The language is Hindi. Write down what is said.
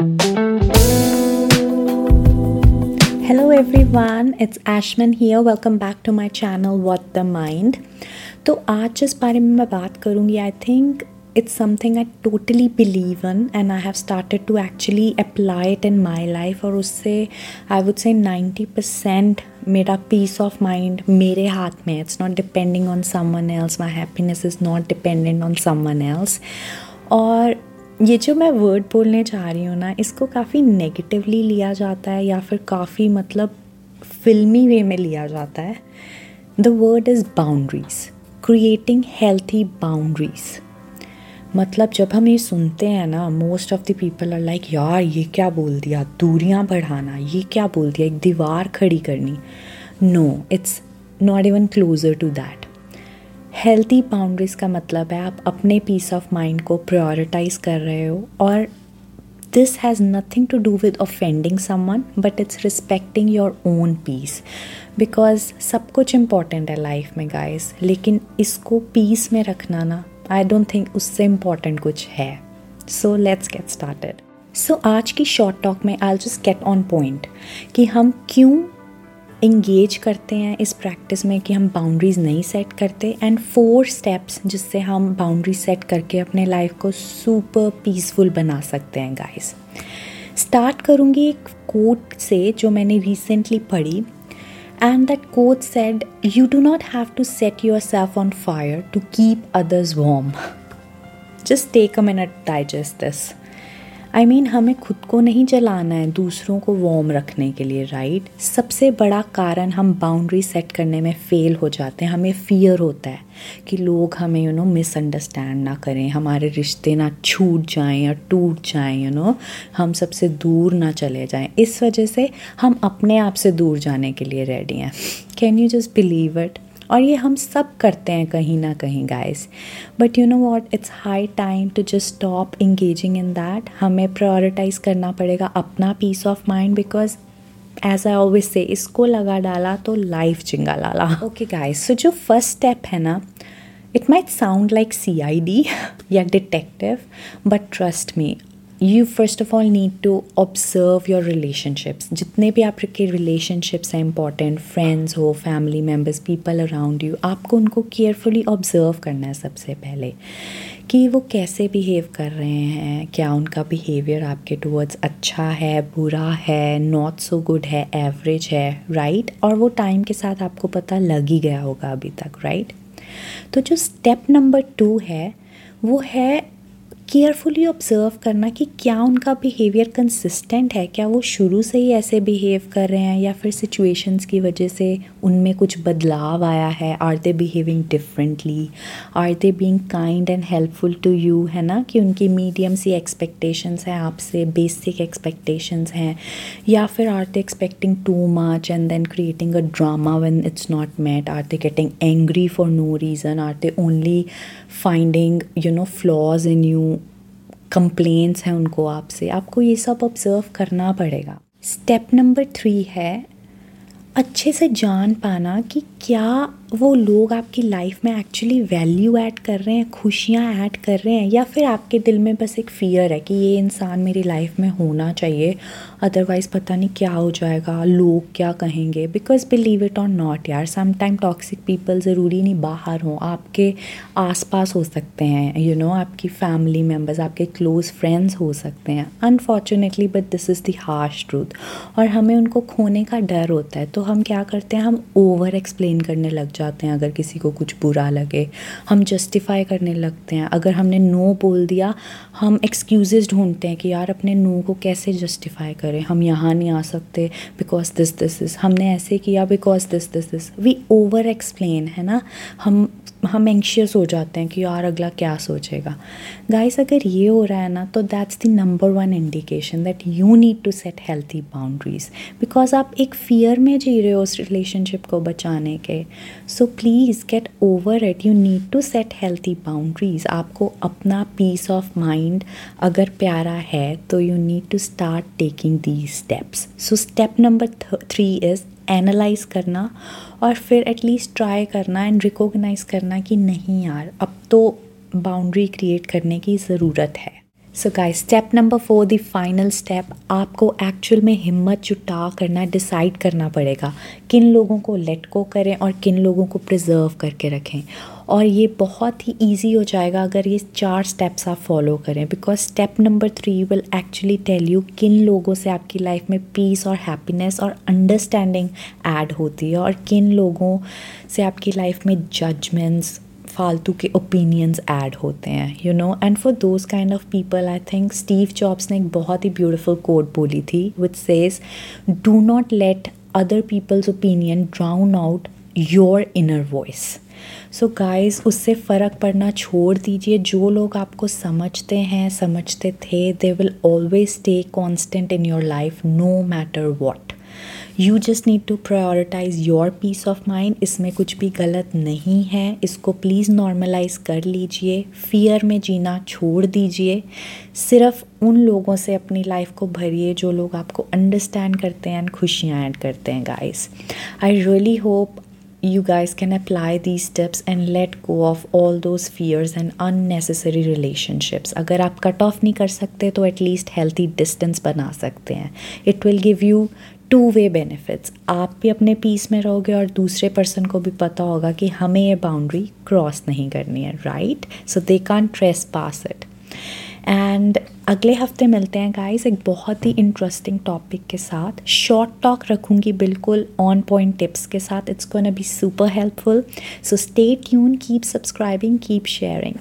Hello everyone, it's Ashman here welcome back to my channel what the mind तो आज जिस बारे में मैं बात करूँगी I think it's something I totally believe in and I have started to actually apply it in my life और उससे I would say ninety percent मेरा पीस ऑफ़ माइंड मेरे हाथ में it's not depending on someone else my happiness is not dependent on someone else और ये जो मैं वर्ड बोलने चाह रही हूँ ना, इसको काफ़ी नेगेटिवली लिया जाता है या फिर काफ़ी मतलब फिल्मी वे में लिया जाता है। The word is boundaries creating healthy boundaries मतलब जब हम ये सुनते हैं ना most of the people are like यार, ये क्या बोल दिया? दूरियाँ बढ़ाना, ये क्या बोल दिया? एक दीवार खड़ी करनी. No it's not even closer to that healthy boundaries का मतलब है, आप अपने पीस ऑफ़ माइंड को प्रायोरिटाइज कर रहे हो और this has nothing to do with offending someone but it's respecting your own peace because सब कुछ इंपॉर्टेंट है लाइफ में गाइस लेकिन इसको पीस में रखना ना आई डोंट थिंक उससे इंपॉर्टेंट कुछ है. So let's get started so आज की शॉर्ट टॉक में I just get on point कि हम क्यों इंगेज करते हैं इस प्रैक्टिस में कि हम बाउंड्रीज नहीं सेट करते एंड फोर स्टेप्स जिससे हम बाउंड्री सेट करके अपने लाइफ को सुपर पीसफुल बना सकते हैं गाइस स्टार्ट करूँगी एक कोट से जो मैंने रिसेंटली पढ़ी And that quote said, You do not have to set yourself on fire to keep others warm. Just take a minute, digest this. I I mean mean, हमें खुद को नहीं जलाना है दूसरों को वार्म रखने के लिए राइट right? सबसे बड़ा कारण हम बाउंड्री सेट करने में फेल हो जाते हैं हमें फियर होता है कि लोग हमें यू नो मिसअंडरस्टैंड ना करें हमारे रिश्ते ना छूट जाएँ या टूट जाएँ यू you नो know? हम सबसे दूर ना चले जाएँ इस वजह से हम अपने आप से दूर जाने के लिए रेडी हैं can you just believe it और ये हम सब करते हैं कहीं ना कहीं guys but you know what it's high time to just stop engaging in that हमें प्रायोरिटाइज करना पड़ेगा अपना peace of mind because as I always say इसको लगा डाला तो लाइफ चिंगा लाला. ओके गाइस सो जो फ़र्स्ट स्टेप है ना it might sound like C I D या detective but trust me you first of all need to observe your relationships जितने भी आपके रिलेशनशिप्स हैं इंपॉर्टेंट फ्रेंड्स हो family members people around you आपको उनको केयरफुली ऑब्ज़र्व करना है सबसे पहले कि वो कैसे बिहेव कर रहे हैं, क्या उनका बिहेवियर आपके टूवर्ड्स अच्छा है, बुरा है नॉट सो गुड है एवरेज है राइट right? और वो टाइम के साथ आपको पता लग ही गया होगा अभी तक राइट right? तो जो स्टेप नंबर टू है, वो है केयरफुली ऑब्ज़र्व करना कि क्या उनका बिहेवियर कंसिस्टेंट है? क्या वो शुरू से ही ऐसे बिहेव कर रहे हैं या फिर सिचुएशंस की वजह से उनमें कुछ बदलाव आया है? Are they behaving differently are they being kind and helpful to you है ना? कि उनकी मीडियम सी एक्सपेक्टेशंस हैं, आपसे बेसिक एक्सपेक्टेशंस हैं। या फिर are they expecting too much and then creating a drama when it's not met are they getting angry for no reason are they only finding you know flaws in you complaints हैं उनको आपसे आपको ये सब ऑब्ज़र्व करना पड़ेगा। स्टेप नंबर थ्री है अच्छे से जान पाना कि क्या वो लोग आपकी लाइफ में एक्चुअली वैल्यू ऐड कर रहे हैं खुशियाँ ऐड कर रहे हैं या फिर आपके दिल में बस एक फ़ियर है कि ये इंसान मेरी लाइफ में होना चाहिए अदरवाइज़ पता नहीं क्या हो जाएगा लोग क्या कहेंगे? Because believe it or not यार समटाइम टॉक्सिक पीपल ज़रूरी नहीं बाहर हों आपके आसपास हो सकते हैं यू you नो know, आपकी फैमिली मेंबर्स आपके क्लोज फ्रेंड्स हो सकते हैं। Unfortunately but this is the harsh truth और हमें उनको खोने का डर होता है तो हम क्या करते हैं? हम ओवर एक्सप्लेन करने लग जाते हैं अगर किसी को कुछ बुरा लगे। हम जस्टिफाई करने लगते हैं। अगर हमने नो बोल दिया, हम एक्सक्यूज़ ढूंढते हैं कि यार अपने नो को कैसे जस्टिफाई करें? हम यहाँ नहीं आ सकते बिकॉज़ दिस दिस इज़ हमने ऐसे किया because this this is we over explain है ना? हम हम एंशियस हो जाते हैं कि यार अगला क्या सोचेगा। गाइस अगर ये हो रहा है ना तो that's the number one indication that you need to set healthy boundaries because आप एक फियर में जी रहे हो उस रिलेशनशिप को बचाने के। So please get over it you need to set healthy boundaries आपको अपना पीस ऑफ़ माइंड अगर प्यारा है तो you need to start taking the steps so step number three is analyse करना और फिर एटलीस्ट ट्राई करना एंड रिकॉग्नाइज करना कि नहीं यार, अब तो बाउंड्री क्रिएट करने की ज़रूरत है। So guys step number four the final step आपको एक्चुअल में हिम्मत जुटा करना डिसाइड करना पड़ेगा। किन लोगों को लेट को करें और किन लोगों को प्रिजर्व करके रखें। और ये बहुत ही ईजी हो जाएगा अगर ये चार स्टेप्स आप फॉलो करें because step number three will actually tell you किन लोगों से आपकी लाइफ में पीस और हैप्पीनेस और अंडरस्टैंडिंग ऐड होती है और किन लोगों से आपकी लाइफ में जजमेंट्स फालतू के ओपिनियंस ऐड होते हैं you know and for those kind of people I think Steve Jobs ने एक बहुत ही ब्यूटिफुल कोड बोली थी which says do not let other people's opinion drown out your inner voice so guys उससे फ़र्क पड़ना छोड़ दीजिए। जो लोग आपको समझते हैं, समझते थे they will always stay constant in your life no matter what you just need to prioritise your peace of mind इसमें कुछ भी गलत नहीं है। इसको प्लीज़ नॉर्मलाइज कर लीजिए। फियर में जीना छोड़ दीजिए। सिर्फ़ उन लोगों से अपनी लाइफ को भरिए जो लोग आपको अंडरस्टैंड करते हैं एंड खुशियाँ ऐड करते हैं guys I really hope you guys can apply these steps and let go of all those fears and unnecessary relationships. अगर आप कट ऑफ़ नहीं कर सकते तो एटलीस्ट हेल्थी डिस्टेंस बना सकते हैं। It will give you two way benefits आप भी अपने पीस में रहोगे और दूसरे पर्सन को भी पता होगा कि हमें ये बाउंड्री क्रॉस नहीं करनी है right so they can't trespass it and अगले हफ़्ते मिलते हैं गाइस एक बहुत ही इंटरेस्टिंग टॉपिक के साथ। शॉर्ट टॉक रखूँगी बिल्कुल ऑन पॉइंट टिप्स के साथ। It's gonna be super helpful so stay tuned keep subscribing keep sharing